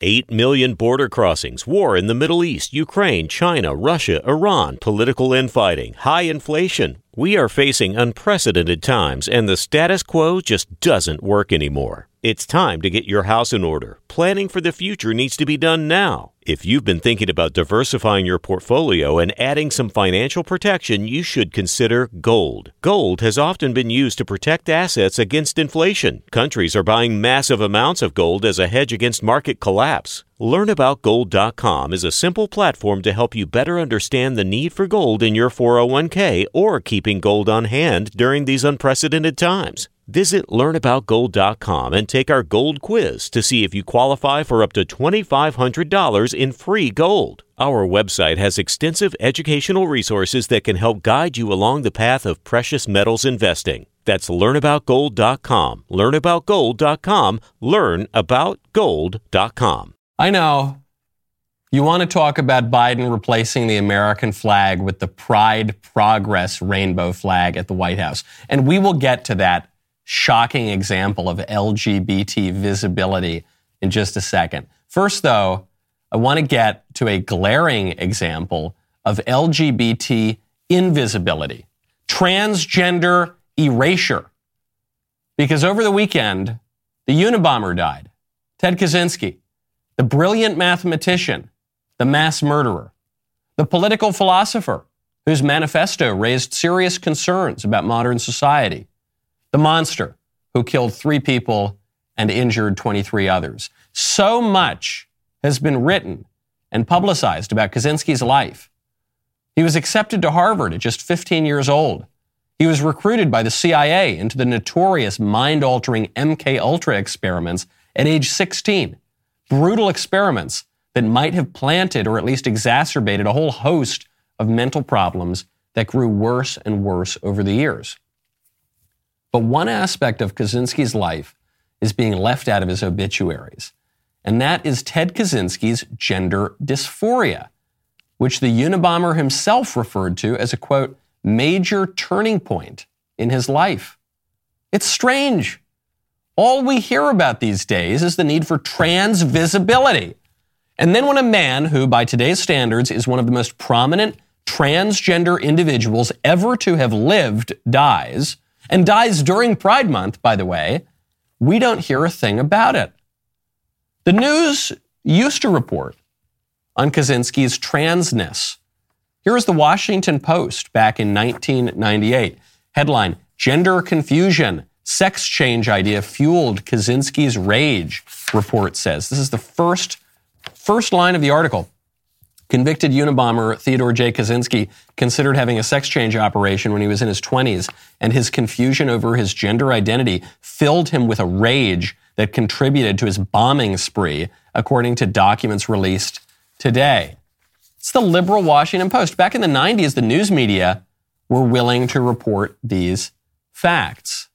8 million border crossings, war in the Middle East, Ukraine, China, Russia, Iran, political infighting, high inflation. We are facing unprecedented times, and the status quo just doesn't work anymore. It's time to get your house in order. Planning for the future needs to be done now. If you've been thinking about diversifying your portfolio and adding some financial protection, you should consider gold. Gold has often been used to protect assets against inflation. Countries are buying massive amounts of gold as a hedge against market collapse. LearnAboutGold.com is a simple platform to help you better understand the need for gold in your 401k or keeping gold on hand during these unprecedented times. Visit learnaboutgold.com and take our gold quiz to see if you qualify for up to $2,500 in free gold. Our website has extensive educational resources that can help guide you along the path of precious metals investing. That's learnaboutgold.com. Learnaboutgold.com. Learnaboutgold.com. I know. You want to talk about Biden replacing the American flag with the Pride Progress rainbow flag at the White House. And we will get to that shocking example of LGBT visibility in just a second. First, though, I want to get to a glaring example of LGBT invisibility, transgender erasure. Because over the weekend, the Unabomber died, Ted Kaczynski, the brilliant mathematician, the mass murderer, the political philosopher whose manifesto raised serious concerns about modern society, the monster who killed three people and injured 23 others. So much has been written and publicized about Kaczynski's life. He was accepted to Harvard at just 15 years old. He was recruited by the CIA into the notorious mind-altering MK Ultra experiments at age 16. Brutal experiments that might have planted or at least exacerbated a whole host of mental problems that grew worse and worse over the years. But one aspect of Kaczynski's life is being left out of his obituaries, and that is Ted Kaczynski's gender dysphoria, which the Unabomber himself referred to as a quote, major turning point in his life. It's strange. All we hear about these days is the need for trans visibility. And then when a man who, by today's standards, is one of the most prominent transgender individuals ever to have lived dies, and dies during Pride Month, by the way, we don't hear a thing about it. The news used to report on Kaczynski's transness. Here is the Washington Post back in 1998. Headline Gender confusion, sex change idea fueled Kaczynski's rage, report says. This is the first, first line of the article. Convicted Unabomber Theodore J. Kaczynski considered having a sex change operation when he was in his 20s, and his confusion over his gender identity filled him with a rage that contributed to his bombing spree, according to documents released today. It's the liberal Washington Post. Back in the 90s, the news media were willing to report these facts.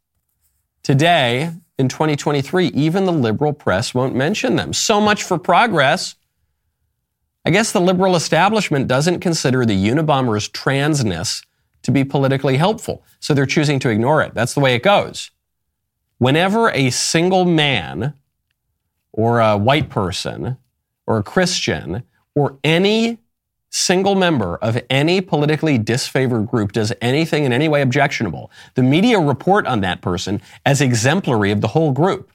Today, in 2023, even the liberal press won't mention them. So much for progress. I guess the liberal establishment doesn't consider the Unabomber's transness to be politically helpful, so they're choosing to ignore it. That's the way it goes. Whenever a single man or a white person or a Christian or any single member of any politically disfavored group does anything in any way objectionable, the media report on that person as exemplary of the whole group.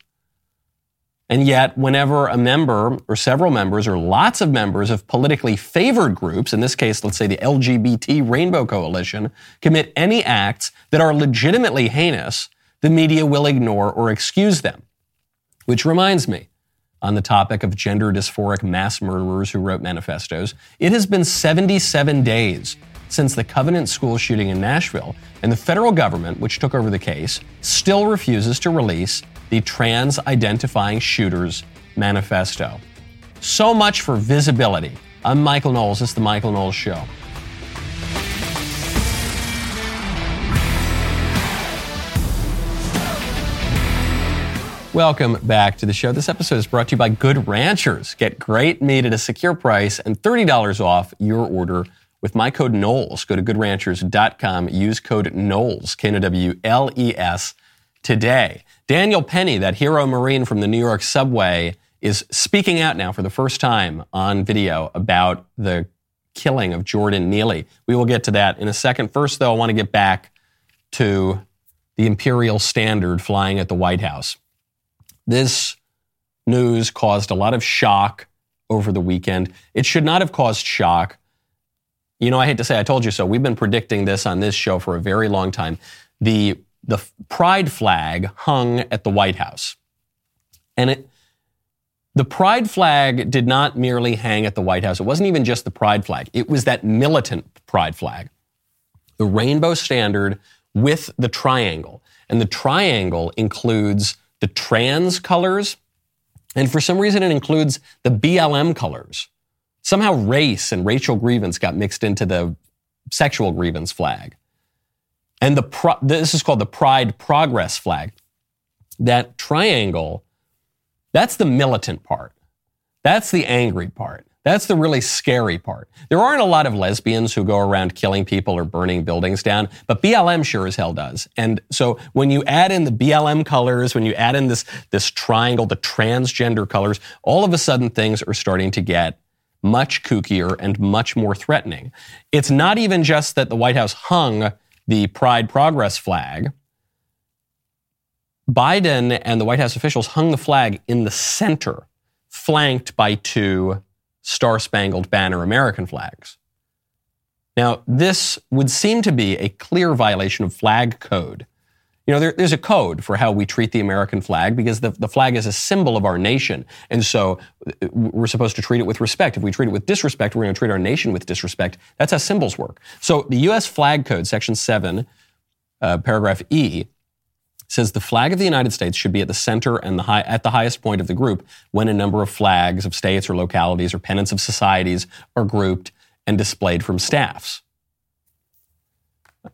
And yet, whenever a member or several members or lots of members of politically favored groups, in this case, let's say the LGBT Rainbow Coalition, commit any acts that are legitimately heinous, the media will ignore or excuse them. Which reminds me, on the topic of gender dysphoric mass murderers who wrote manifestos, it has been 77 days since the Covenant school shooting in Nashville, and the federal government, which took over the case, still refuses to release the Trans Identifying Shooters Manifesto. So much for visibility. I'm Michael Knowles. It's The Michael Knowles Show. Welcome back to the show. This episode is brought to you by Good Ranchers. Get great meat at a secure price and $30 off your order with my code Knowles. Go to goodranchers.com, use code Knowles, K N O W L E S, today. Daniel Penny, that hero Marine from the New York subway, is speaking out now for the first time on video about the killing of Jordan Neely. We will get to that in a second. First, though, I want to get back to the imperial standard flying at the White House. This news caused a lot of shock over the weekend. It should not have caused shock. You know, I hate to say I told you so. We've been predicting this on this show for a very long time. The the pride flag hung at the White House. And it the pride flag did not merely hang at the White House. It wasn't even just the pride flag. It was that militant pride flag. The rainbow standard with the triangle. And the triangle includes the trans colors, and for some reason it includes the BLM colors. Somehow race and racial grievance got mixed into the sexual grievance flag. And the pro- this is called the Pride Progress flag. That triangle, that's the militant part. That's the angry part. That's the really scary part. There aren't a lot of lesbians who go around killing people or burning buildings down, but BLM sure as hell does. And so when you add in the BLM colors, when you add in this, this triangle, the transgender colors, all of a sudden things are starting to get much kookier and much more threatening. It's not even just that the White House hung the Pride Progress flag. Biden and the White House officials hung the flag in the center, flanked by two Star Spangled Banner American flags. Now, this would seem to be a clear violation of flag code. You know, there, there's a code for how we treat the American flag because the, the flag is a symbol of our nation. And so uh, we're supposed to treat it with respect. If we treat it with disrespect, we're going to treat our nation with disrespect. That's how symbols work. So the U.S. Flag Code, Section 7, uh, paragraph E, says the flag of the United States should be at the center and the high, at the highest point of the group when a number of flags of states or localities or pennants of societies are grouped and displayed from staffs.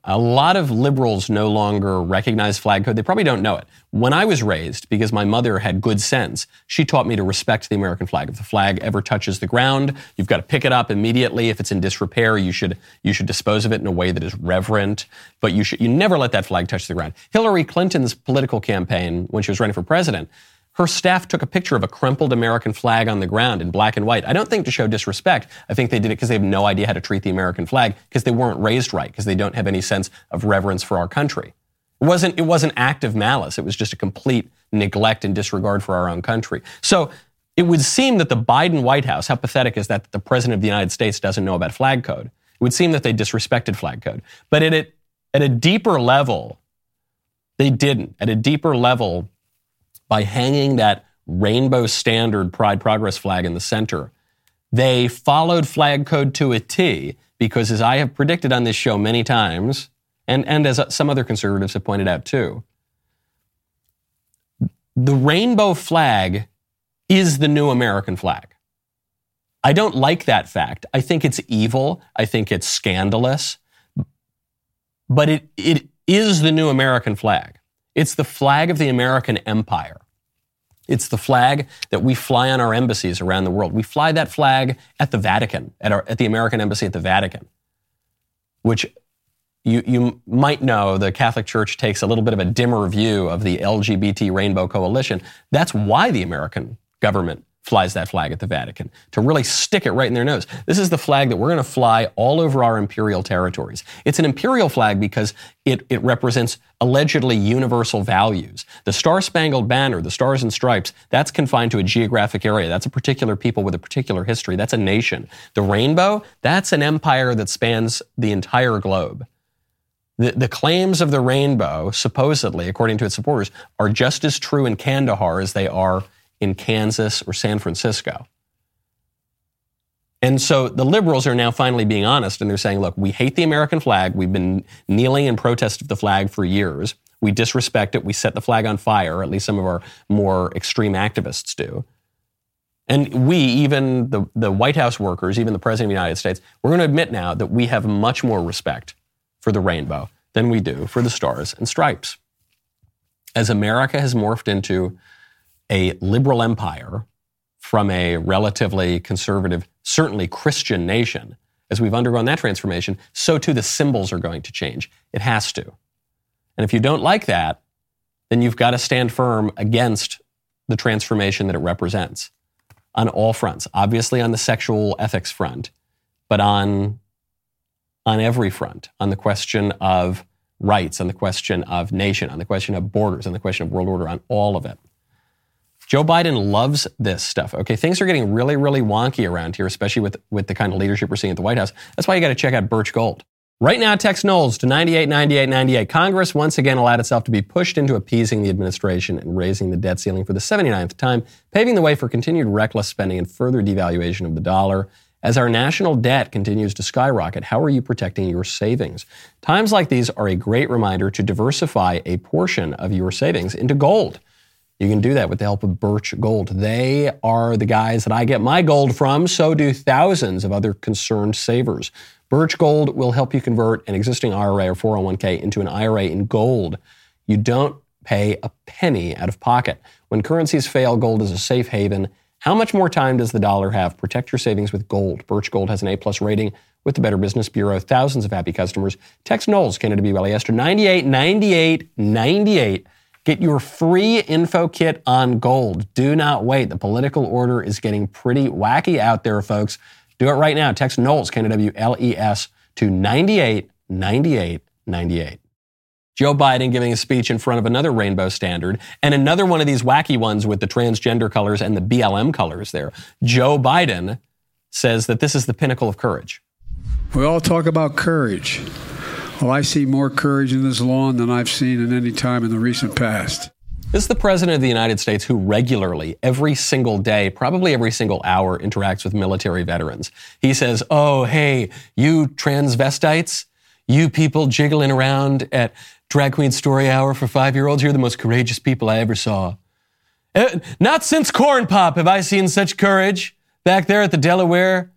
A lot of liberals no longer recognize flag code. They probably don't know it. When I was raised, because my mother had good sense, she taught me to respect the American flag. If the flag ever touches the ground, you've got to pick it up immediately. If it's in disrepair, you should you should dispose of it in a way that is reverent. But you should you never let that flag touch the ground. Hillary Clinton's political campaign when she was running for president her staff took a picture of a crumpled American flag on the ground in black and white. I don't think to show disrespect. I think they did it because they have no idea how to treat the American flag because they weren't raised right, because they don't have any sense of reverence for our country. It wasn't, it wasn't active malice. It was just a complete neglect and disregard for our own country. So it would seem that the Biden White House, how pathetic is that, that the President of the United States doesn't know about flag code? It would seem that they disrespected flag code. But at, it, at a deeper level, they didn't. At a deeper level, by hanging that rainbow standard Pride Progress flag in the center. They followed flag code to a T because, as I have predicted on this show many times, and, and as some other conservatives have pointed out too, the rainbow flag is the new American flag. I don't like that fact. I think it's evil. I think it's scandalous. But it, it is the new American flag. It's the flag of the American empire. It's the flag that we fly on our embassies around the world. We fly that flag at the Vatican, at, our, at the American embassy at the Vatican, which you, you might know the Catholic Church takes a little bit of a dimmer view of the LGBT Rainbow Coalition. That's why the American government flies that flag at the Vatican to really stick it right in their nose. This is the flag that we're going to fly all over our imperial territories. It's an imperial flag because it, it represents allegedly universal values. The Star Spangled Banner, the Stars and Stripes, that's confined to a geographic area. That's a particular people with a particular history. That's a nation. The rainbow, that's an empire that spans the entire globe. The, the, claims of the rainbow, supposedly, according to its supporters, are just as true in Kandahar as they are in Kansas or San Francisco. And so the liberals are now finally being honest and they're saying, look, we hate the American flag. We've been kneeling in protest of the flag for years. We disrespect it. We set the flag on fire, at least some of our more extreme activists do. And we, even the, the White House workers, even the President of the United States, we're going to admit now that we have much more respect for the rainbow than we do for the stars and stripes. As America has morphed into a liberal empire from a relatively conservative, certainly Christian nation, as we've undergone that transformation, so too the symbols are going to change. It has to. And if you don't like that, then you've got to stand firm against the transformation that it represents on all fronts. Obviously, on the sexual ethics front, but on on every front, on the question of rights, on the question of nation, on the question of borders, on the question of world order, on all of it. Joe Biden loves this stuff. Okay, things are getting really, really wonky around here, especially with, with the kind of leadership we're seeing at the White House. That's why you got to check out Birch Gold. Right now, text Knowles to 989898. Congress once again allowed itself to be pushed into appeasing the administration and raising the debt ceiling for the 79th time, paving the way for continued reckless spending and further devaluation of the dollar. As our national debt continues to skyrocket, how are you protecting your savings? Times like these are a great reminder to diversify a portion of your savings into gold. You can do that with the help of Birch Gold. They are the guys that I get my gold from, so do thousands of other concerned savers. Birch Gold will help you convert an existing IRA or 401k into an IRA in gold. You don't pay a penny out of pocket. When currencies fail, gold is a safe haven. How much more time does the dollar have? Protect your savings with gold. Birch Gold has an A plus rating with the Better Business Bureau. Thousands of happy customers. Text Knowles, K-N-O-W-L-E-S, 98 98 98. Get your free info kit on gold. Do not wait. The political order is getting pretty wacky out there, folks. Do it right now. Text Knowles, K-N-W-L-E-S, to 98 98 98. Joe Biden giving a speech in front of another rainbow standard and another one of these wacky ones with the transgender colors and the BLM colors there. Joe Biden says that this is the pinnacle of courage. We all talk about courage. Well, I see more courage in this lawn than I've seen in any time in the recent past. This is the President of the United States who regularly, every single day, probably every single hour, interacts with military veterans. He says, Oh, hey, you transvestites, you people jiggling around at Drag Queen Story Hour for five year olds, you're the most courageous people I ever saw. Uh, not since Corn Pop have I seen such courage back there at the Delaware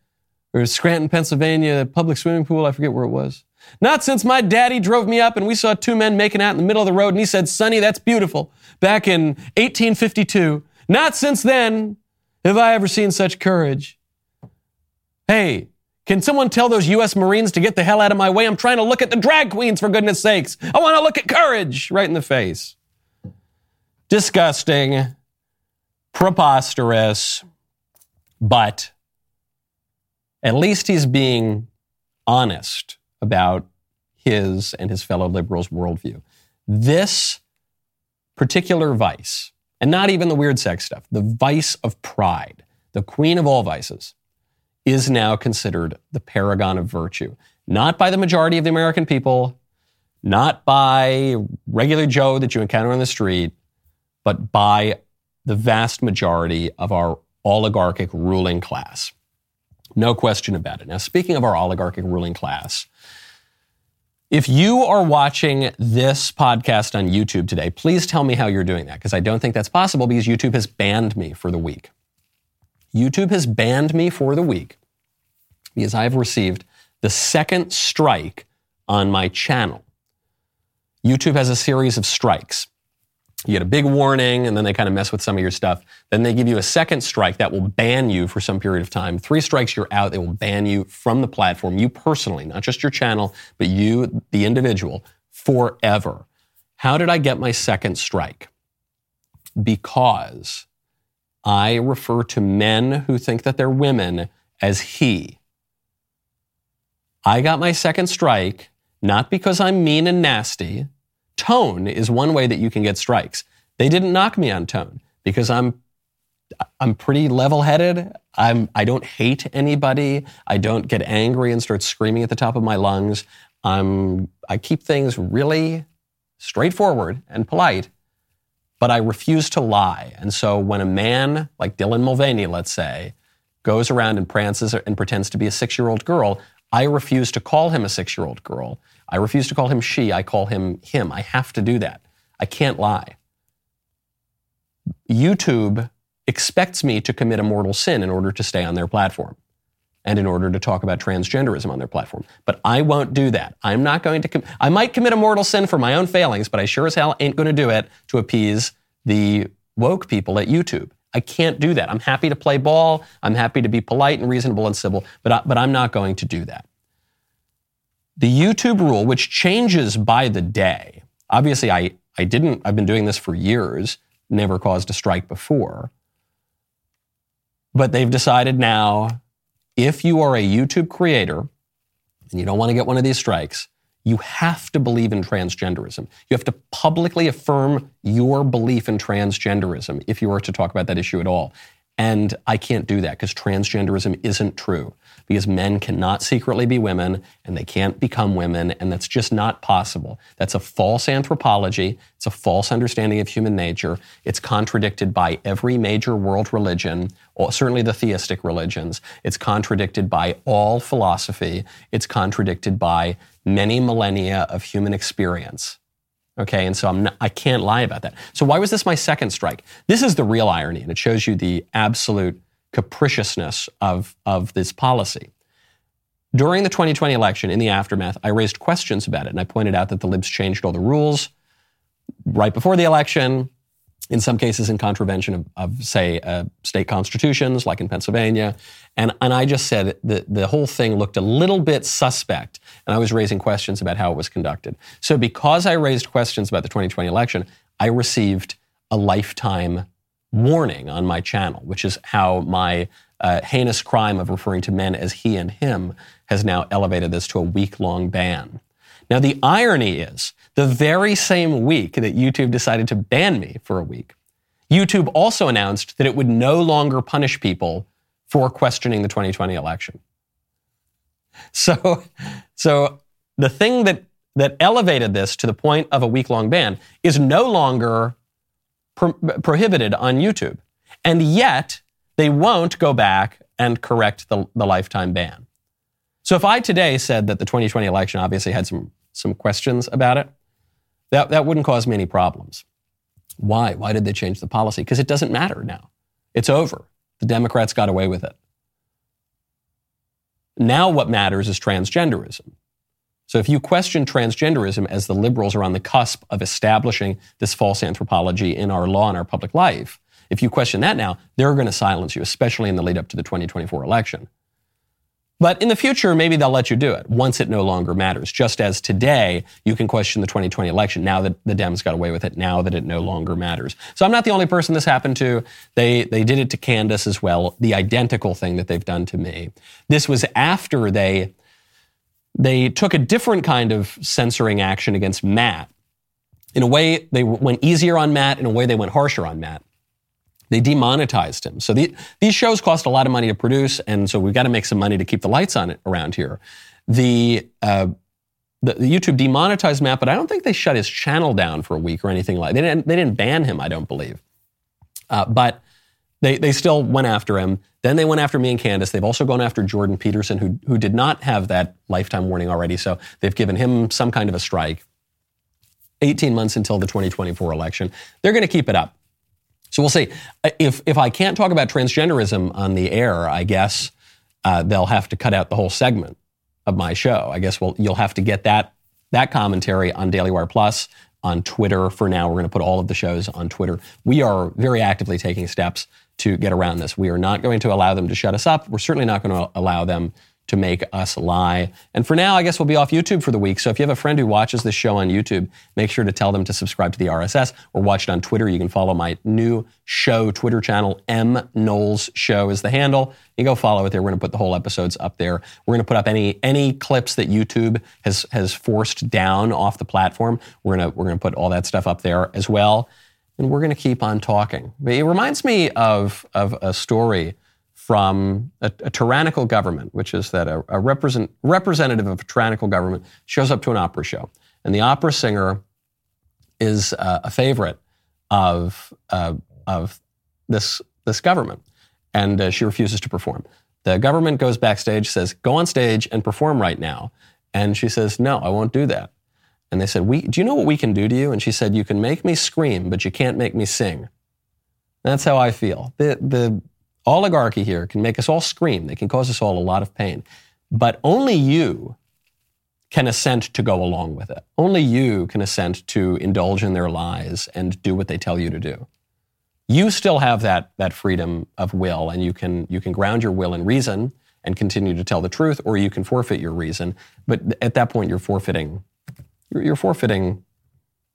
or Scranton, Pennsylvania public swimming pool. I forget where it was. Not since my daddy drove me up and we saw two men making out in the middle of the road and he said, Sonny, that's beautiful, back in 1852. Not since then have I ever seen such courage. Hey, can someone tell those U.S. Marines to get the hell out of my way? I'm trying to look at the drag queens, for goodness sakes. I want to look at courage right in the face. Disgusting, preposterous, but at least he's being honest about his and his fellow liberals' worldview. This particular vice, and not even the weird sex stuff, the vice of pride, the queen of all vices, is now considered the paragon of virtue. Not by the majority of the American people, not by regular Joe that you encounter on the street, but by the vast majority of our oligarchic ruling class. No question about it. Now, speaking of our oligarchic ruling class, if you are watching this podcast on YouTube today, please tell me how you're doing that because I don't think that's possible because YouTube has banned me for the week. YouTube has banned me for the week because I've received the second strike on my channel. YouTube has a series of strikes. You get a big warning, and then they kind of mess with some of your stuff. Then they give you a second strike that will ban you for some period of time. Three strikes, you're out. They will ban you from the platform, you personally, not just your channel, but you, the individual, forever. How did I get my second strike? Because I refer to men who think that they're women as he. I got my second strike not because I'm mean and nasty, tone is one way that you can get strikes. They didn't knock me on tone because I'm I'm pretty level-headed. I'm I don't hate anybody. I don't get angry and start screaming at the top of my lungs. I'm I keep things really straightforward and polite, but I refuse to lie. And so when a man like Dylan Mulvaney, let's say, goes around and prances and pretends to be a 6-year-old girl, I refuse to call him a 6-year-old girl. I refuse to call him she, I call him him. I have to do that. I can't lie. YouTube expects me to commit a mortal sin in order to stay on their platform and in order to talk about transgenderism on their platform. But I won't do that. I'm not going to, com- I might commit a mortal sin for my own failings, but I sure as hell ain't going to do it to appease the woke people at YouTube. I can't do that. I'm happy to play ball. I'm happy to be polite and reasonable and civil, but, I, but I'm not going to do that. The YouTube rule, which changes by the day, obviously I, I didn't, I've been doing this for years, never caused a strike before. But they've decided now if you are a YouTube creator and you don't want to get one of these strikes, you have to believe in transgenderism. You have to publicly affirm your belief in transgenderism if you were to talk about that issue at all. And I can't do that because transgenderism isn't true. Because men cannot secretly be women and they can't become women, and that's just not possible. That's a false anthropology. It's a false understanding of human nature. It's contradicted by every major world religion, certainly the theistic religions. It's contradicted by all philosophy. It's contradicted by many millennia of human experience. Okay, and so I'm not, I can't lie about that. So why was this my second strike? This is the real irony, and it shows you the absolute capriciousness of, of this policy. During the 2020 election, in the aftermath, I raised questions about it, and I pointed out that the libs changed all the rules right before the election, in some cases in contravention of, of say, uh, state constitutions, like in Pennsylvania. And, and I just said that the whole thing looked a little bit suspect, and I was raising questions about how it was conducted. So, because I raised questions about the 2020 election, I received a lifetime warning on my channel, which is how my uh, heinous crime of referring to men as he and him has now elevated this to a week long ban. Now, the irony is the very same week that YouTube decided to ban me for a week, YouTube also announced that it would no longer punish people for questioning the 2020 election. So, so the thing that, that elevated this to the point of a week long ban is no longer pro- prohibited on YouTube. And yet, they won't go back and correct the, the lifetime ban. So if I today said that the 2020 election obviously had some, some questions about it, that, that wouldn't cause me any problems. Why? Why did they change the policy? Because it doesn't matter now. It's over. The Democrats got away with it. Now, what matters is transgenderism. So, if you question transgenderism as the liberals are on the cusp of establishing this false anthropology in our law and our public life, if you question that now, they're going to silence you, especially in the lead up to the 2024 election. But in the future, maybe they'll let you do it once it no longer matters. Just as today, you can question the 2020 election now that the Dems got away with it, now that it no longer matters. So I'm not the only person this happened to. They, they did it to Candace as well, the identical thing that they've done to me. This was after they, they took a different kind of censoring action against Matt. In a way, they went easier on Matt. In a way, they went harsher on Matt. They demonetized him. So the, these shows cost a lot of money to produce, and so we've got to make some money to keep the lights on it around here. The, uh, the, the YouTube demonetized Matt, but I don't think they shut his channel down for a week or anything like. They didn't. They didn't ban him. I don't believe. Uh, but they they still went after him. Then they went after me and Candace. They've also gone after Jordan Peterson, who who did not have that lifetime warning already. So they've given him some kind of a strike. 18 months until the 2024 election. They're going to keep it up. So we'll see. If, if I can't talk about transgenderism on the air, I guess uh, they'll have to cut out the whole segment of my show. I guess we'll, you'll have to get that, that commentary on Daily Wire Plus, on Twitter for now. We're going to put all of the shows on Twitter. We are very actively taking steps to get around this. We are not going to allow them to shut us up. We're certainly not going to allow them to make us lie. And for now, I guess we'll be off YouTube for the week. So if you have a friend who watches this show on YouTube, make sure to tell them to subscribe to the RSS or watch it on Twitter. You can follow my new show Twitter channel. M Knowles Show is the handle. You go follow it there. We're going to put the whole episodes up there. We're going to put up any any clips that YouTube has has forced down off the platform. We're going to we're going to put all that stuff up there as well. And we're going to keep on talking. It reminds me of of a story from a, a, tyrannical government, which is that a, a represent, representative of a tyrannical government shows up to an opera show, and the opera singer is uh, a favorite of uh, of this this government, and uh, she refuses to perform. The government goes backstage, says, "Go on stage and perform right now," and she says, "No, I won't do that." And they said, "We do you know what we can do to you?" And she said, "You can make me scream, but you can't make me sing." That's how I feel. The the oligarchy here can make us all scream. They can cause us all a lot of pain. But only you can assent to go along with it. Only you can assent to indulge in their lies and do what they tell you to do. You still have that, that freedom of will, and you can, you can ground your will in reason and continue to tell the truth, or you can forfeit your reason. But at that point, you're forfeiting, you're, you're forfeiting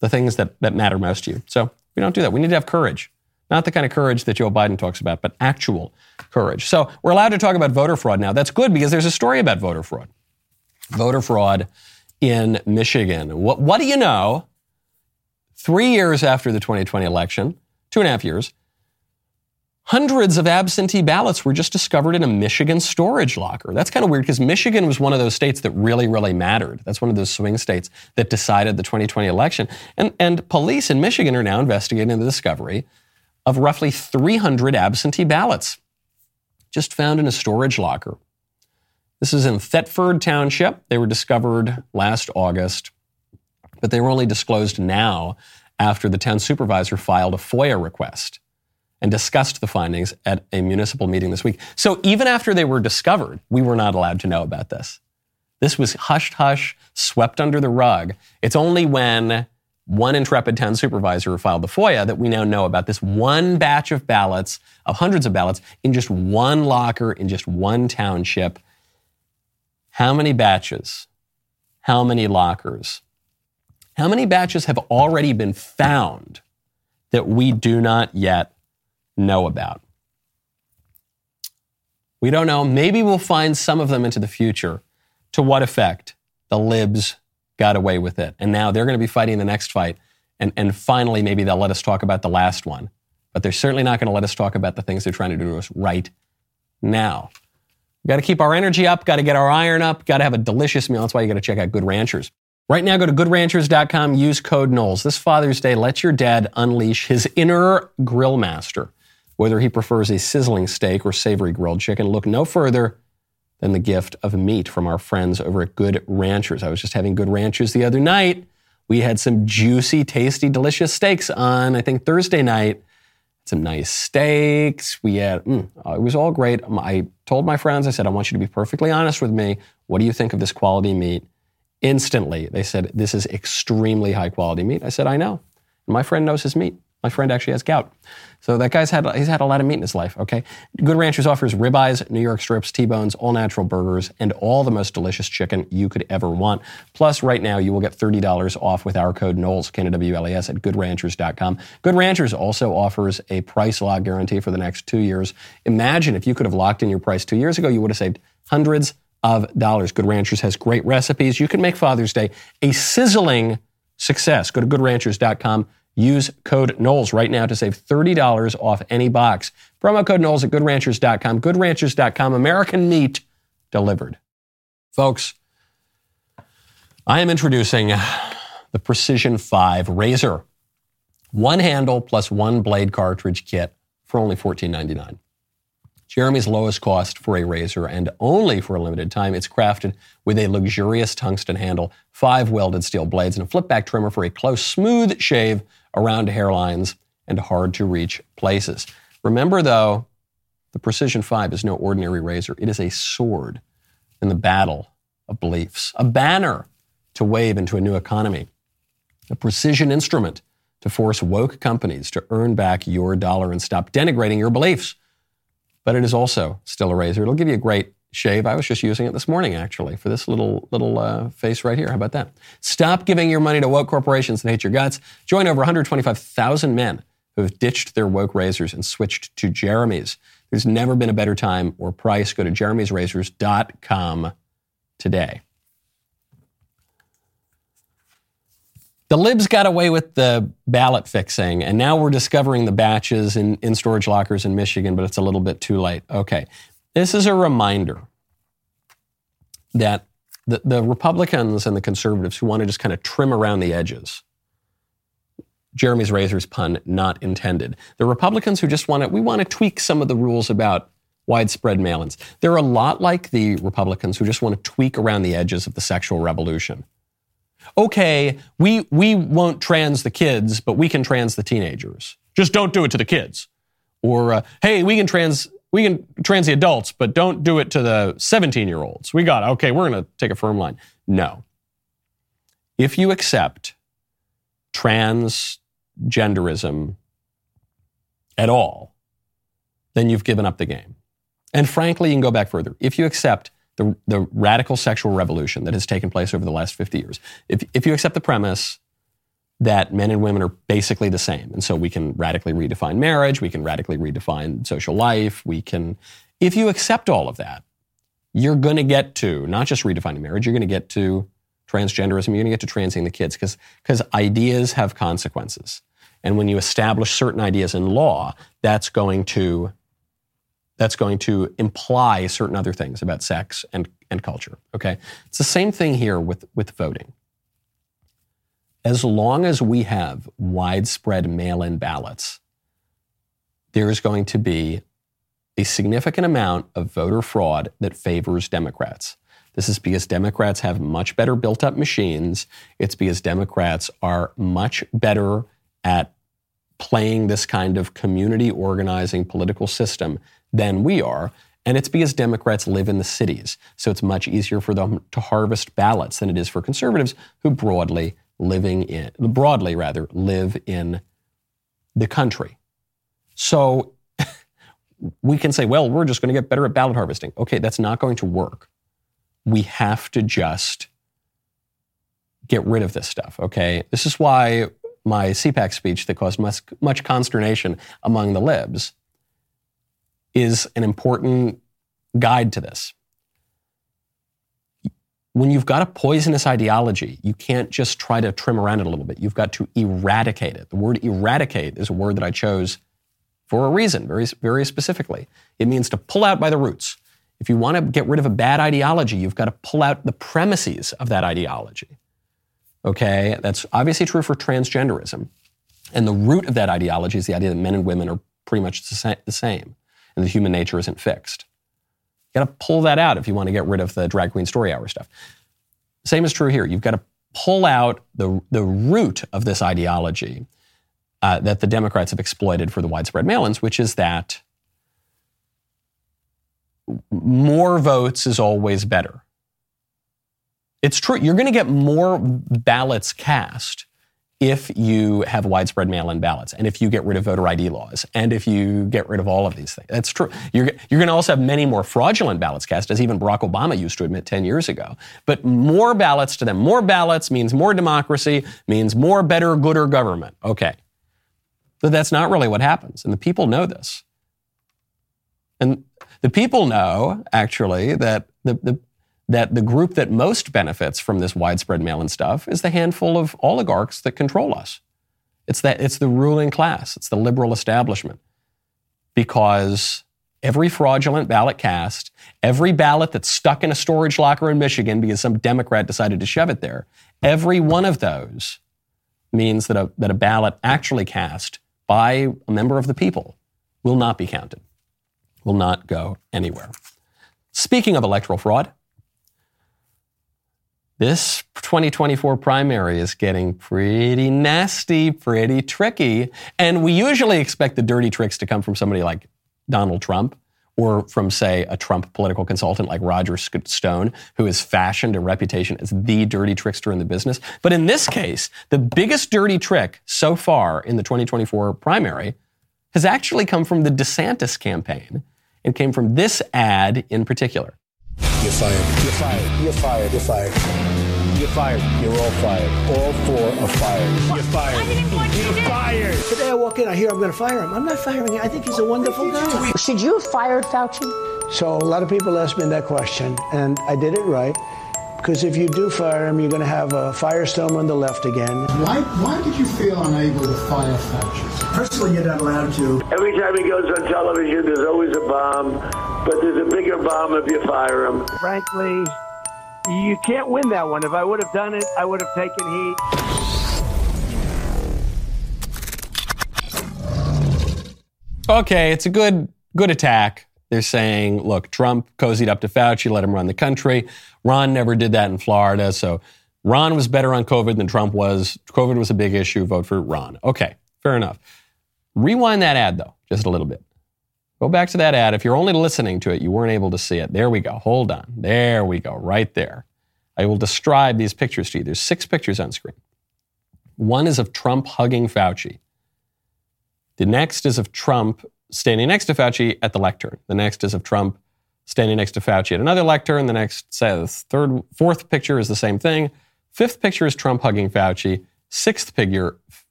the things that, that matter most to you. So We don't do that. We need to have courage. Not the kind of courage that Joe Biden talks about, but actual courage. So we're allowed to talk about voter fraud now. That's good because there's a story about voter fraud. Voter fraud in Michigan. What, what do you know? Three years after the 2020 election, two and a half years, Hundreds of absentee ballots were just discovered in a Michigan storage locker. That's kind of weird because Michigan was one of those states that really, really mattered. That's one of those swing states that decided the 2020 election. And, and police in Michigan are now investigating the discovery of roughly 300 absentee ballots just found in a storage locker. This is in Thetford Township. They were discovered last August, but they were only disclosed now after the town supervisor filed a FOIA request and discussed the findings at a municipal meeting this week. So even after they were discovered, we were not allowed to know about this. This was hushed hush, swept under the rug. It's only when one intrepid town supervisor filed the FOIA that we now know about this one batch of ballots, of hundreds of ballots, in just one locker, in just one township. How many batches? How many lockers? How many batches have already been found that we do not yet know about. We don't know. Maybe we'll find some of them into the future. To what effect? The libs got away with it. And now they're going to be fighting the next fight. And, and finally, maybe they'll let us talk about the last one. But they're certainly not going to let us talk about the things they're trying to do to us right now. We've got to keep our energy up, got to get our iron up, got to have a delicious meal. That's why you got to check out Good Ranchers. Right now, go to goodranchers.com, use code Knowles. This Father's Day, let your dad unleash his inner grill master. Whether he prefers a sizzling steak or savory grilled chicken, look no further than the gift of meat from our friends over at Good Ranchers. I was just having Good Ranchers the other night. We had some juicy, tasty, delicious steaks on, I think, Thursday night. Some nice steaks. We had, mm, it was all great. Um, I told my friends, I said, I want you to be perfectly honest with me. What do you think of this quality meat? Instantly, they said, This is extremely high quality meat. I said, I know. My friend knows his meat. My friend actually has gout. So that guy's had he's had a lot of meat in his life, okay? Good Ranchers offers ribeyes, New York strips, T-bones, all natural burgers, and all the most delicious chicken you could ever want. Plus, right now you will get $30 off with our code Knowles, K-N-W-L-E-S, at goodranchers.com. Good Ranchers also offers a price lock guarantee for the next two years. Imagine if you could have locked in your price two years ago, you would have saved hundreds of dollars. Good Ranchers has great recipes. You can make Father's Day a sizzling success. Go to goodranchers.com Use code Knowles right now to save $30 off any box. Promo code Knowles at goodranchers.com. Goodranchers.com, American meat delivered. Folks, I am introducing the Precision 5 Razor. One handle plus one blade cartridge kit for only $14.99. Jeremy's lowest cost for a razor, and only for a limited time, it's crafted with a luxurious tungsten handle, five welded steel blades, and a flip back trimmer for a close, smooth shave around hairlines and hard to reach places. Remember, though, the Precision 5 is no ordinary razor. It is a sword in the battle of beliefs, a banner to wave into a new economy, a precision instrument to force woke companies to earn back your dollar and stop denigrating your beliefs. But it is also still a razor. It'll give you a great shave. I was just using it this morning, actually, for this little little uh, face right here. How about that? Stop giving your money to woke corporations and hate your guts. Join over 125,000 men who have ditched their woke razors and switched to Jeremy's. There's never been a better time or price. Go to jeremy'srazors.com today. The libs got away with the ballot fixing, and now we're discovering the batches in, in storage lockers in Michigan, but it's a little bit too late. Okay. This is a reminder that the, the Republicans and the conservatives who want to just kind of trim around the edges, Jeremy's razors pun not intended. The Republicans who just want to, we want to tweak some of the rules about widespread mail ins. They're a lot like the Republicans who just want to tweak around the edges of the sexual revolution. Okay, we, we won't trans the kids, but we can trans the teenagers. Just don't do it to the kids. Or, uh, hey, we can trans we can trans the adults, but don't do it to the 17 year olds. We got. Okay, we're going to take a firm line. No. If you accept transgenderism at all, then you've given up the game. And frankly, you can go back further. If you accept the, the radical sexual revolution that has taken place over the last 50 years, if, if you accept the premise that men and women are basically the same. And so we can radically redefine marriage, we can radically redefine social life, we can, if you accept all of that, you're going to get to not just redefining marriage, you're going to get to transgenderism, you're going to get to transing the kids because because ideas have consequences. And when you establish certain ideas in law, that's going to that's going to imply certain other things about sex and, and culture. Okay? It's the same thing here with, with voting as long as we have widespread mail in ballots, there is going to be a significant amount of voter fraud that favors Democrats. This is because Democrats have much better built up machines. It's because Democrats are much better at playing this kind of community organizing political system than we are. And it's because Democrats live in the cities. So it's much easier for them to harvest ballots than it is for conservatives who broadly living in, broadly rather, live in the country. So we can say, well, we're just going to get better at ballot harvesting. Okay, that's not going to work. We have to just get rid of this stuff, okay? This is why my CPAC speech that caused much, much consternation among the libs is an important guide to this when you've got a poisonous ideology, you can't just try to trim around it a little bit. You've got to eradicate it. The word eradicate is a word that I chose for a reason, very, very specifically. It means to pull out by the roots. If you want to get rid of a bad ideology, you've got to pull out the premises of that ideology. Okay? That's obviously true for transgenderism. And the root of that ideology is the idea that men and women are pretty much the same and that human nature isn't fixed. Got to pull that out if you want to get rid of the drag queen story hour stuff. Same is true here. You've got to pull out the, the root of this ideology uh, that the Democrats have exploited for the widespread mail ins, which is that more votes is always better. It's true. You're going to get more ballots cast if you have widespread mail-in ballots and if you get rid of voter ID laws and if you get rid of all of these things. That's true. You're, you're going to also have many more fraudulent ballots cast, as even Barack Obama used to admit 10 years ago. But more ballots to them. More ballots means more democracy, means more better, gooder government. Okay. But that's not really what happens. And the people know this. And the people know, actually, that the, the, that the group that most benefits from this widespread mail-in stuff is the handful of oligarchs that control us. It's that it's the ruling class, it's the liberal establishment. Because every fraudulent ballot cast, every ballot that's stuck in a storage locker in Michigan because some Democrat decided to shove it there, every one of those means that a, that a ballot actually cast by a member of the people will not be counted, will not go anywhere. Speaking of electoral fraud, this 2024 primary is getting pretty nasty, pretty tricky. And we usually expect the dirty tricks to come from somebody like Donald Trump or from, say, a Trump political consultant like Roger Stone, who has fashioned a reputation as the dirty trickster in the business. But in this case, the biggest dirty trick so far in the 2024 primary has actually come from the DeSantis campaign. and came from this ad in particular. You're fired. You're fired. You're fired. You're fired. You're fired. You're all fired. All four are fired. You're fired. You're fired. Today I walk in, I hear I'm going to fire him. I'm not firing him. I think he's a wonderful guy. Should you have fired Fauci? So a lot of people ask me that question, and I did it right. Because if you do fire him, you're going to have a firestorm on the left again. Why, why did you feel unable to fire Fauci? Personally, you're not allowed to. Every time he goes on television, there's always a bomb, but there's a bigger bomb if you fire him. Frankly, you can't win that one. If I would have done it, I would have taken heat. Okay, it's a good good attack. They're saying, look, Trump cozied up to Fauci, let him run the country. Ron never did that in Florida. So Ron was better on COVID than Trump was. COVID was a big issue. Vote for Ron. Okay, fair enough. Rewind that ad, though, just a little bit. Go back to that ad. If you're only listening to it, you weren't able to see it. There we go. Hold on. There we go, right there. I will describe these pictures to you. There's six pictures on screen. One is of Trump hugging Fauci. The next is of Trump standing next to Fauci at the lectern. The next is of Trump standing next to Fauci at another lectern. The next, says third, fourth picture is the same thing. Fifth picture is Trump hugging Fauci. Sixth figure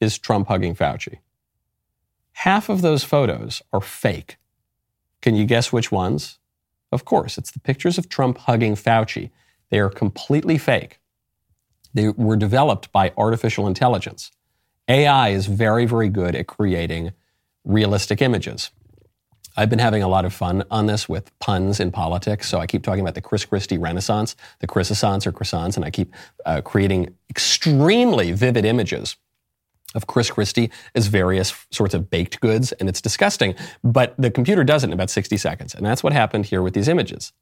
is Trump hugging Fauci. Half of those photos are fake. Can you guess which ones? Of course, it's the pictures of Trump hugging Fauci. They are completely fake. They were developed by artificial intelligence. AI is very, very good at creating realistic images. I've been having a lot of fun on this with puns in politics. So I keep talking about the Chris Christie Renaissance, the Chrisissance or croissants, and I keep uh, creating extremely vivid images of Chris Christie as various sorts of baked goods, and it's disgusting. But the computer does it in about 60 seconds. And that's what happened here with these images.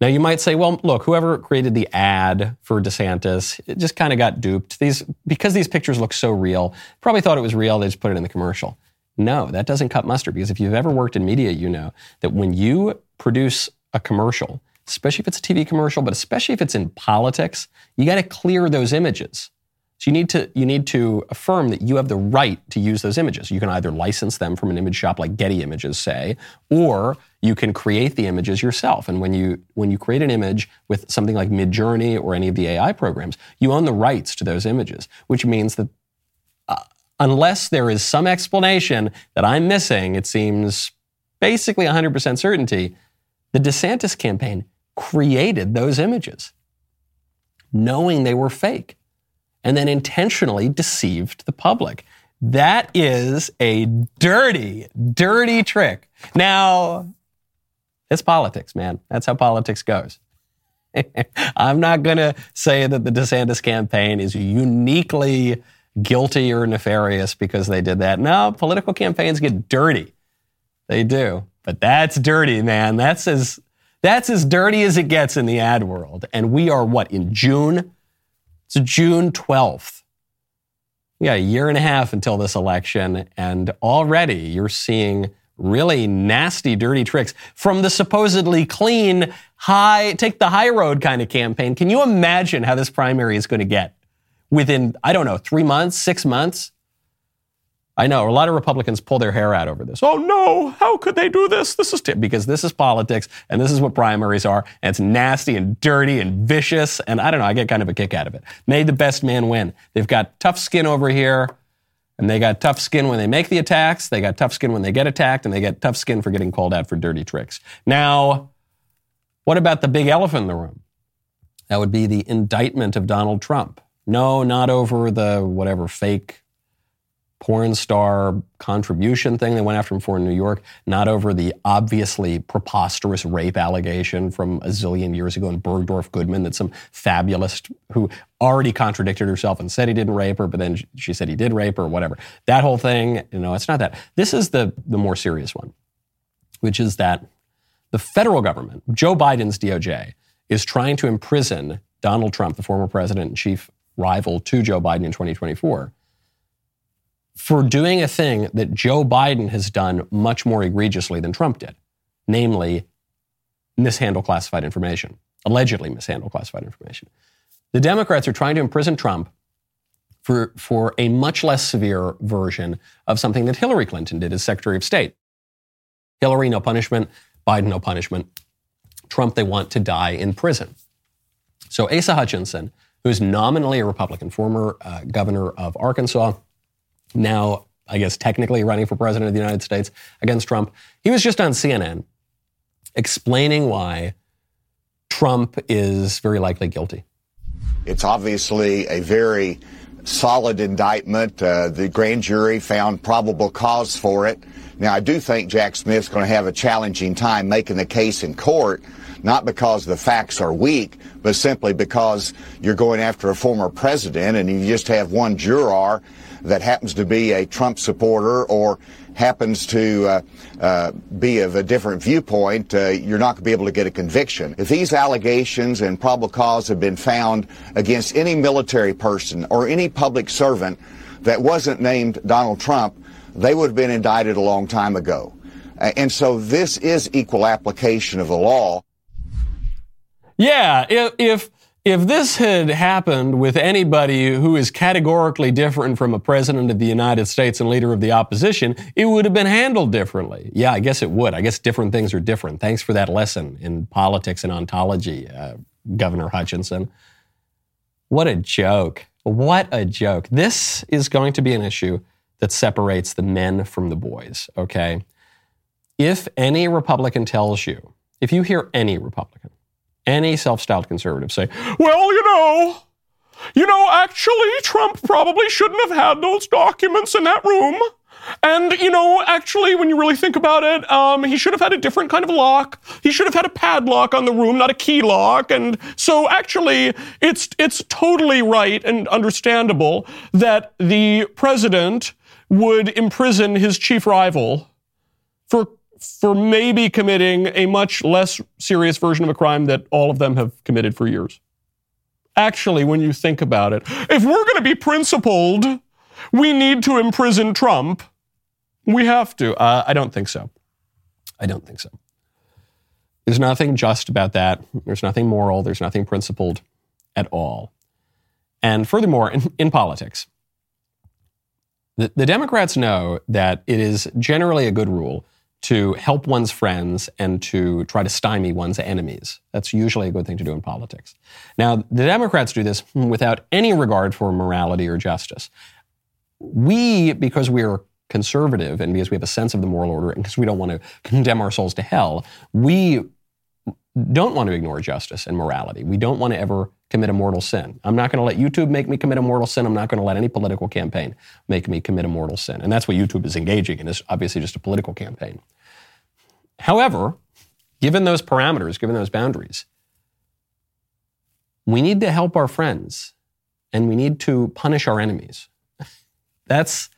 Now you might say, well, look, whoever created the ad for DeSantis, it just kind of got duped. These because these pictures look so real, probably thought it was real, they just put it in the commercial. No, that doesn't cut mustard because if you've ever worked in media, you know that when you produce a commercial, especially if it's a TV commercial, but especially if it's in politics, you got to clear those images. So you need to you need to affirm that you have the right to use those images. You can either license them from an image shop like Getty Images, say, or you can create the images yourself. And when you when you create an image with something like Midjourney or any of the AI programs, you own the rights to those images, which means that uh, unless there is some explanation that I'm missing, it seems basically 100% certainty, the DeSantis campaign created those images, knowing they were fake, and then intentionally deceived the public. That is a dirty, dirty trick. Now, it's politics, man. That's how politics goes. I'm not going to say that the DeSantis campaign is uniquely guilty or nefarious because they did that. No, political campaigns get dirty. They do. But that's dirty, man. That's as that's as dirty as it gets in the ad world. And we are what in June? It's June 12th. Yeah, a year and a half until this election, and already you're seeing really nasty, dirty tricks from the supposedly clean, high, take the high road kind of campaign. Can you imagine how this primary is going to get? within, I don't know, three months, six months. I know a lot of Republicans pull their hair out over this. Oh no, how could they do this? This is t-? because this is politics and this is what primaries are. And it's nasty and dirty and vicious. And I don't know, I get kind of a kick out of it. May the best man win. They've got tough skin over here. And they got tough skin when they make the attacks. They got tough skin when they get attacked. And they get tough skin for getting called out for dirty tricks. Now, what about the big elephant in the room? That would be the indictment of Donald Trump. No, not over the whatever fake porn star contribution thing they went after him for in New York, not over the obviously preposterous rape allegation from a zillion years ago in Bergdorf Goodman that some fabulist who already contradicted herself and said he didn't rape her, but then she said he did rape her whatever. That whole thing, you know, it's not that. This is the, the more serious one, which is that the federal government, Joe Biden's DOJ, is trying to imprison Donald Trump, the former president and chief rival to Joe Biden in 2024, for doing a thing that Joe Biden has done much more egregiously than Trump did, namely mishandle classified information, allegedly mishandle classified information. The Democrats are trying to imprison Trump for, for a much less severe version of something that Hillary Clinton did as Secretary of State. Hillary, no punishment. Biden, no punishment. Trump, they want to die in prison. So Asa Hutchinson, who's nominally a Republican, former uh, governor of Arkansas, now, I guess, technically running for president of the United States against Trump. He was just on CNN explaining why Trump is very likely guilty. It's obviously a very solid indictment. Uh, the grand jury found probable cause for it. Now, I do think Jack Smith's going to have a challenging time making the case in court not because the facts are weak, but simply because you're going after a former president and you just have one juror that happens to be a Trump supporter or happens to uh, uh, be of a different viewpoint, uh, you're not going to be able to get a conviction. If these allegations and probable cause have been found against any military person or any public servant that wasn't named Donald Trump, they would have been indicted a long time ago. And so this is equal application of the law. Yeah, if, if if this had happened with anybody who is categorically different from a president of the United States and leader of the opposition, it would have been handled differently. Yeah, I guess it would. I guess different things are different. Thanks for that lesson in politics and ontology, uh, Governor Hutchinson. What a joke. What a joke. This is going to be an issue that separates the men from the boys, okay? If any Republican tells you, if you hear any Republican, any self styled conservative say, well, you know, you know, actually, Trump probably shouldn't have had those documents in that room. And, you know, actually, when you really think about it, um, he should have had a different kind of lock. He should have had a padlock on the room, not a key lock. And so actually, it's, it's totally right and understandable that the president would imprison his chief rival for for maybe committing a much less serious version of a crime that all of them have committed for years. Actually, when you think about it, if we're going to be principled, we need to imprison Trump. We have to. Uh, I don't think so. I don't think so. There's nothing just about that. There's nothing moral. There's nothing principled at all. And furthermore, in, in politics, the, the Democrats know that it is generally a good rule to help one's friends and to try to stymie one's enemies. That's usually a good thing to do in politics. Now, the Democrats do this without any regard for morality or justice. We, because we are conservative and because we have a sense of the moral order and because we don't want to condemn our souls to hell, we don't want to ignore justice and morality. We don't want to ever commit a mortal sin. I'm not going to let YouTube make me commit a mortal sin. I'm not going to let any political campaign make me commit a mortal sin. And that's what YouTube is engaging in, It's obviously just a political campaign. However, given those parameters, given those boundaries, we need to help our friends and we need to punish our enemies. That's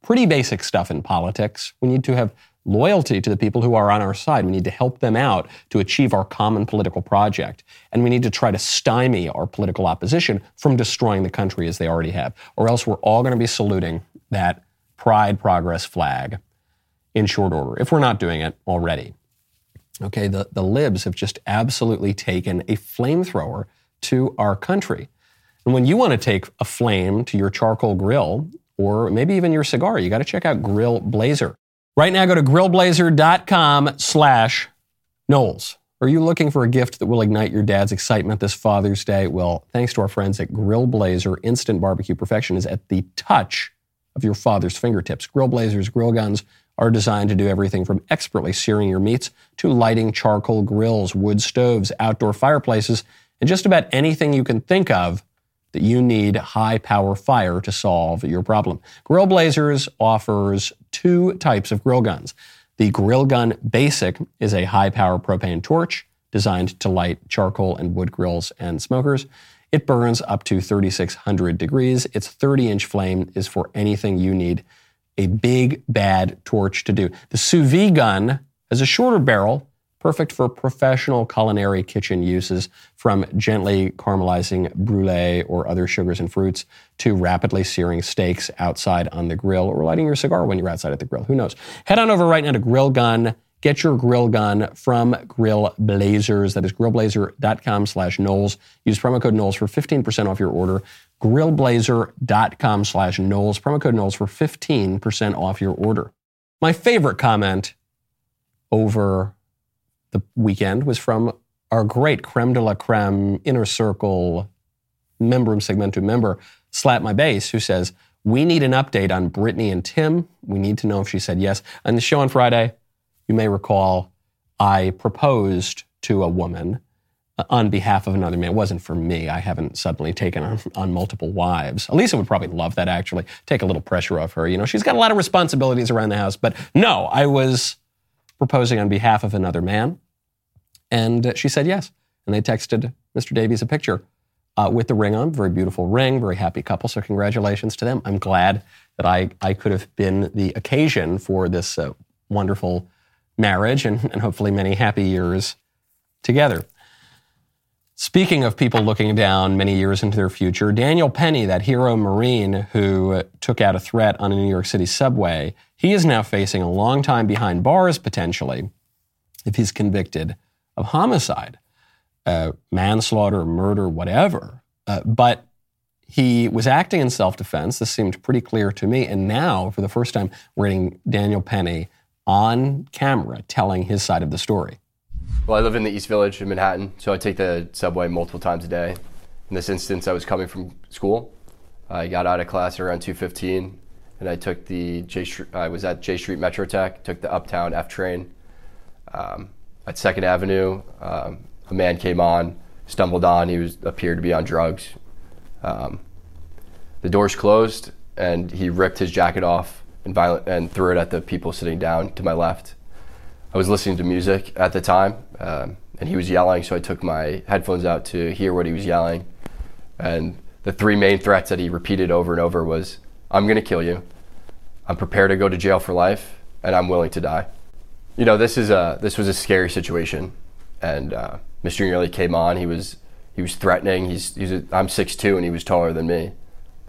pretty basic stuff in politics. We need to have loyalty to the people who are on our side. We need to help them out to achieve our common political project. And we need to try to stymie our political opposition from destroying the country as they already have. Or else we're all going to be saluting that pride progress flag in short order, if we're not doing it already. Okay, the, the libs have just absolutely taken a flamethrower to our country. And when you want to take a flame to your charcoal grill, or maybe even your cigar, you got to check out Grill Blazer. Right now, go to grillblazer.com slash Knowles. Are you looking for a gift that will ignite your dad's excitement this Father's Day? Well, thanks to our friends at Grill Blazer, instant barbecue perfection is at the touch of your father's fingertips. Grill Blazer's grill guns are designed to do everything from expertly searing your meats to lighting charcoal grills, wood stoves, outdoor fireplaces, and just about anything you can think of that you need high power fire to solve your problem. Grill Blazers offers two types of grill guns. The Grill Gun Basic is a high power propane torch designed to light charcoal and wood grills and smokers. It burns up to 3600 degrees. Its 30 inch flame is for anything you need a big bad torch to do. The Su-VGun has a shorter barrel perfect for professional culinary kitchen uses, from gently caramelizing brulee or other sugars and fruits to rapidly searing steaks outside on the grill or lighting your cigar when you're outside at the grill. Who knows? Head on over right now to Grill Gun. Get your grill gun from Grill Blazers. That is grillblazer.com slash Knowles. Use promo code Knowles for 15% off your order. Grillblazer.com slash Knowles. Promo code Knowles for 15% off your order. My favorite comment over the weekend was from our great creme de la creme inner circle member segmentum member, Slap My Bass, who says, We need an update on Brittany and Tim. We need to know if she said yes. On the show on Friday, you may recall I proposed to a woman uh, on behalf of another man. It wasn't for me. I haven't suddenly taken on, on, multiple wives. Elisa would probably love that, actually. Take a little pressure off her. You know, she's got a lot of responsibilities around the house. But no, I was proposing on behalf of another man. And she said yes. And they texted Mr. Davies a picture uh, with the ring on. Very beautiful ring, very happy couple. So congratulations to them. I'm glad that I, I could have been the occasion for this uh, wonderful marriage and, and hopefully many happy years together. Speaking of people looking down many years into their future, Daniel Penny, that hero Marine who took out a threat on a New York City subway, he is now facing a long time behind bars potentially if he's convicted of homicide, uh, manslaughter, murder, whatever. Uh, but he was acting in self defense. This seemed pretty clear to me. And now, for the first time, we're getting Daniel Penny on camera telling his side of the story. Well, I live in the East Village in Manhattan, so I take the subway multiple times a day. In this instance, I was coming from school. I got out of class around 2:15, and I took the J. I was at Jay Street Metro Tech, took the Uptown F train. Um, at Second Avenue, um, a man came on, stumbled on. He was appeared to be on drugs. Um, the doors closed, and he ripped his jacket off and violent and threw it at the people sitting down to my left. I was listening to music at the time, um, and he was yelling, so I took my headphones out to hear what he was yelling. And the three main threats that he repeated over and over was, "I'm going to kill you. I'm prepared to go to jail for life, and I'm willing to die." You know, this is a this was a scary situation, and uh, Mr. Neely came on. He was he was threatening. He's he's a, I'm 6'2", and he was taller than me,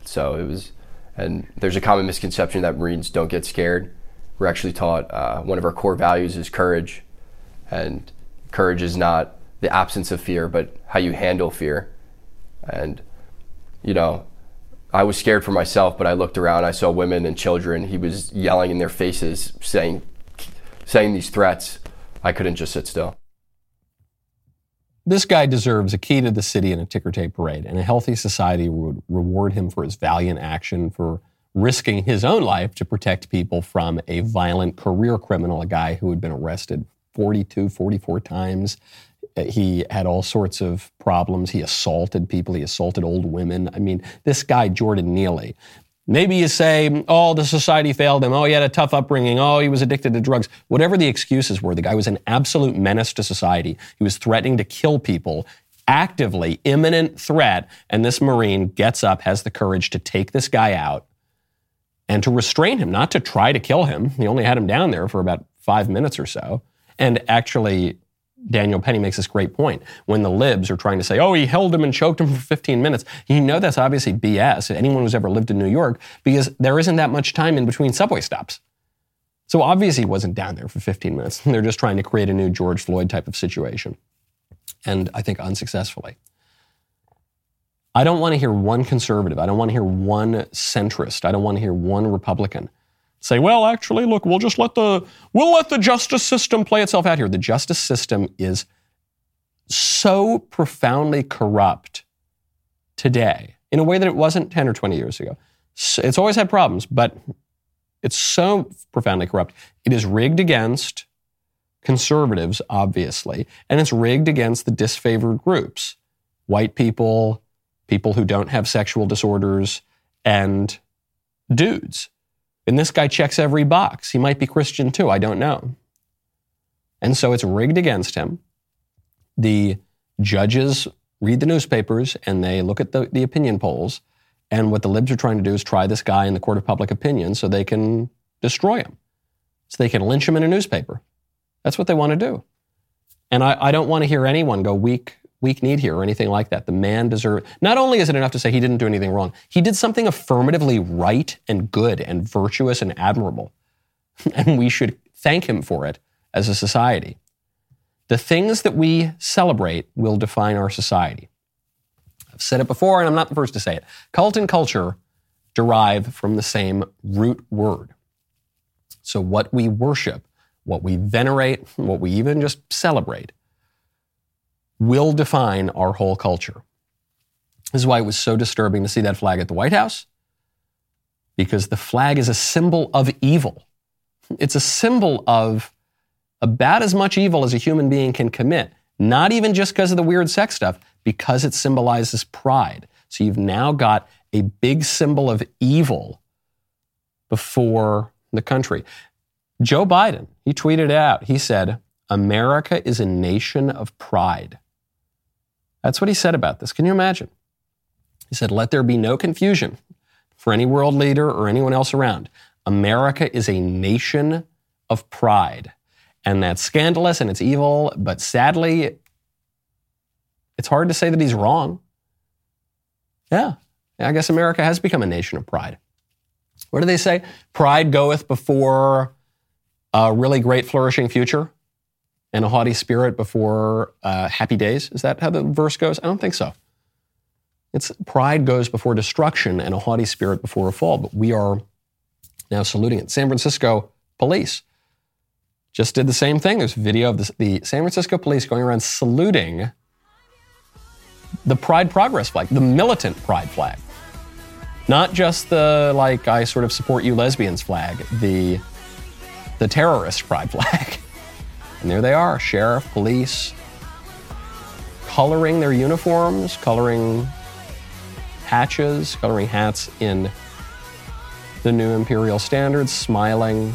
so it was. And there's a common misconception that Marines don't get scared. We're actually taught uh, one of our core values is courage, and courage is not the absence of fear, but how you handle fear. And you know, I was scared for myself, but I looked around. I saw women and children. He was yelling in their faces, saying, saying these threats. I couldn't just sit still. This guy deserves a key to the city and a ticker tape parade, and a healthy society would reward him for his valiant action, for risking his own life to protect people from a violent career criminal, a guy who had been arrested 42, 44 times. He had all sorts of problems. He assaulted people. He assaulted old women. I mean, this guy, Jordan Neely, Maybe you say, oh, the society failed him. Oh, he had a tough upbringing. Oh, he was addicted to drugs. Whatever the excuses were, the guy was an absolute menace to society. He was threatening to kill people, actively, imminent threat. And this Marine gets up, has the courage to take this guy out and to restrain him, not to try to kill him. He only had him down there for about five minutes or so. And actually Daniel Penny makes this great point. When the libs are trying to say, oh, he held him and choked him for 15 minutes, you know that's obviously BS. Anyone who's ever lived in New York, because there isn't that much time in between subway stops. So obviously he wasn't down there for 15 minutes. They're just trying to create a new George Floyd type of situation. And I think unsuccessfully. I don't want to hear one conservative. I don't want to hear one centrist. I don't want to hear one Republican say, well, actually, look, we'll just let the we'll let the justice system play itself out here. The justice system is so profoundly corrupt today in a way that it wasn't 10 or 20 years ago. It's always had problems, but it's so profoundly corrupt. It is rigged against conservatives, obviously, and it's rigged against the disfavored groups white people, people who don't have sexual disorders, and dudes. And this guy checks every box. He might be Christian too. I don't know. And so it's rigged against him. The judges read the newspapers and they look at the, the opinion polls. And what the libs are trying to do is try this guy in the court of public opinion so they can destroy him, so they can lynch him in a newspaper. That's what they want to do. And I, I don't want to hear anyone go weak weak need here or anything like that. The man deserves, not only is it enough to say he didn't do anything wrong, he did something affirmatively right and good and virtuous and admirable. and we should thank him for it as a society. The things that we celebrate will define our society. I've said it before, and I'm not the first to say it. Cult and culture derive from the same root word. So, what we worship, what we venerate, what we even just celebrate, will define our whole culture. This is why it was so disturbing to see that flag at the White House, because the flag is a symbol of evil. It's a symbol of about as much evil as a human being can commit, not even just because of the weird sex stuff, because it symbolizes pride. So you've now got a big symbol of evil before the country. Joe Biden, he tweeted out, he said, America is a nation of pride. That's what he said about this. Can you imagine? He said, Let there be no confusion for any world leader or anyone else around. America is a nation of pride. And that's scandalous and it's evil, but sadly, it's hard to say that he's wrong. Yeah, I guess America has become a nation of pride. What do they say? Pride goeth before a really great flourishing future and a haughty spirit before uh, happy days. Is that how the verse goes? I don't think so. It's pride goes before destruction and a haughty spirit before a fall. But we are now saluting it. San Francisco police just did the same thing. There's a video of the, the San Francisco police going around saluting the Pride Progress flag, the militant Pride flag. Not just the, like, I sort of support you lesbians flag, the, the terrorist Pride flag. And there they are sheriff, police, coloring their uniforms, coloring hatches, coloring hats in the new imperial standards, smiling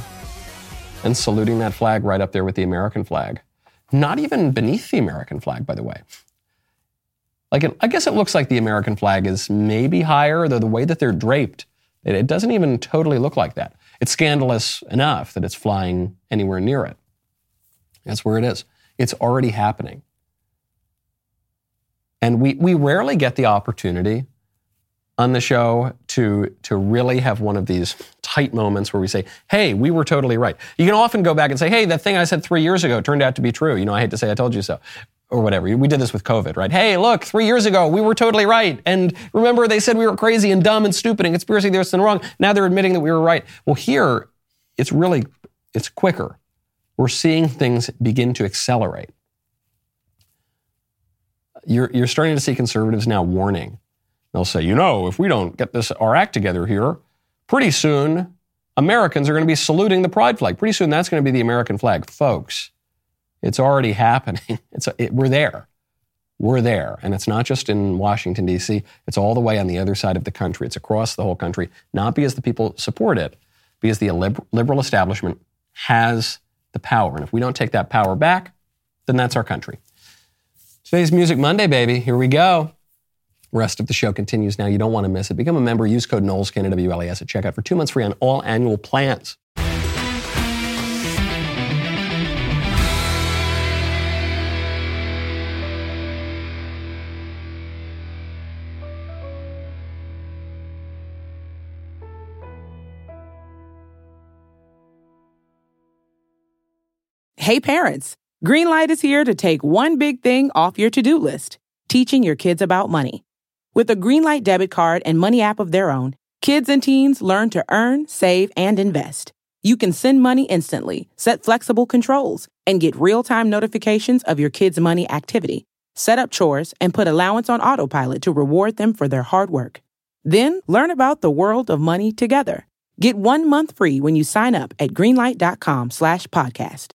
and saluting that flag right up there with the American flag. Not even beneath the American flag, by the way. Like, it, I guess it looks like the American flag is maybe higher, though the way that they're draped, it, it doesn't even totally look like that. It's scandalous enough that it's flying anywhere near it. That's where it is. It's already happening. And we, we rarely get the opportunity on the show to, to really have one of these tight moments where we say, hey, we were totally right. You can often go back and say, hey, that thing I said three years ago turned out to be true. You know, I hate to say I told you so. Or whatever. We did this with COVID, right? Hey, look, three years ago, we were totally right. And remember, they said we were crazy and dumb and stupid and conspiracy theorists and wrong. Now they're admitting that we were right. Well, here, it's really, it's quicker. We're seeing things begin to accelerate. You're, you're starting to see conservatives now warning. They'll say, you know, if we don't get this our act together here, pretty soon Americans are going to be saluting the pride flag. Pretty soon that's going to be the American flag, folks. It's already happening. It's it, we're there. We're there, and it's not just in Washington D.C. It's all the way on the other side of the country. It's across the whole country. Not because the people support it, because the liberal establishment has the power, and if we don't take that power back, then that's our country. Today's Music Monday, baby. Here we go. Rest of the show continues now. You don't want to miss it. Become a member. Use code Knowles, K-N-O-W-L-E-S at checkout for two months free on all annual plans. Hey parents, Greenlight is here to take one big thing off your to-do list, teaching your kids about money. With a Greenlight debit card and money app of their own, kids and teens learn to earn, save, and invest. You can send money instantly, set flexible controls, and get real-time notifications of your kids' money activity. Set up chores and put allowance on autopilot to reward them for their hard work. Then learn about the world of money together. Get one month free when you sign up at greenlight.com slash podcast.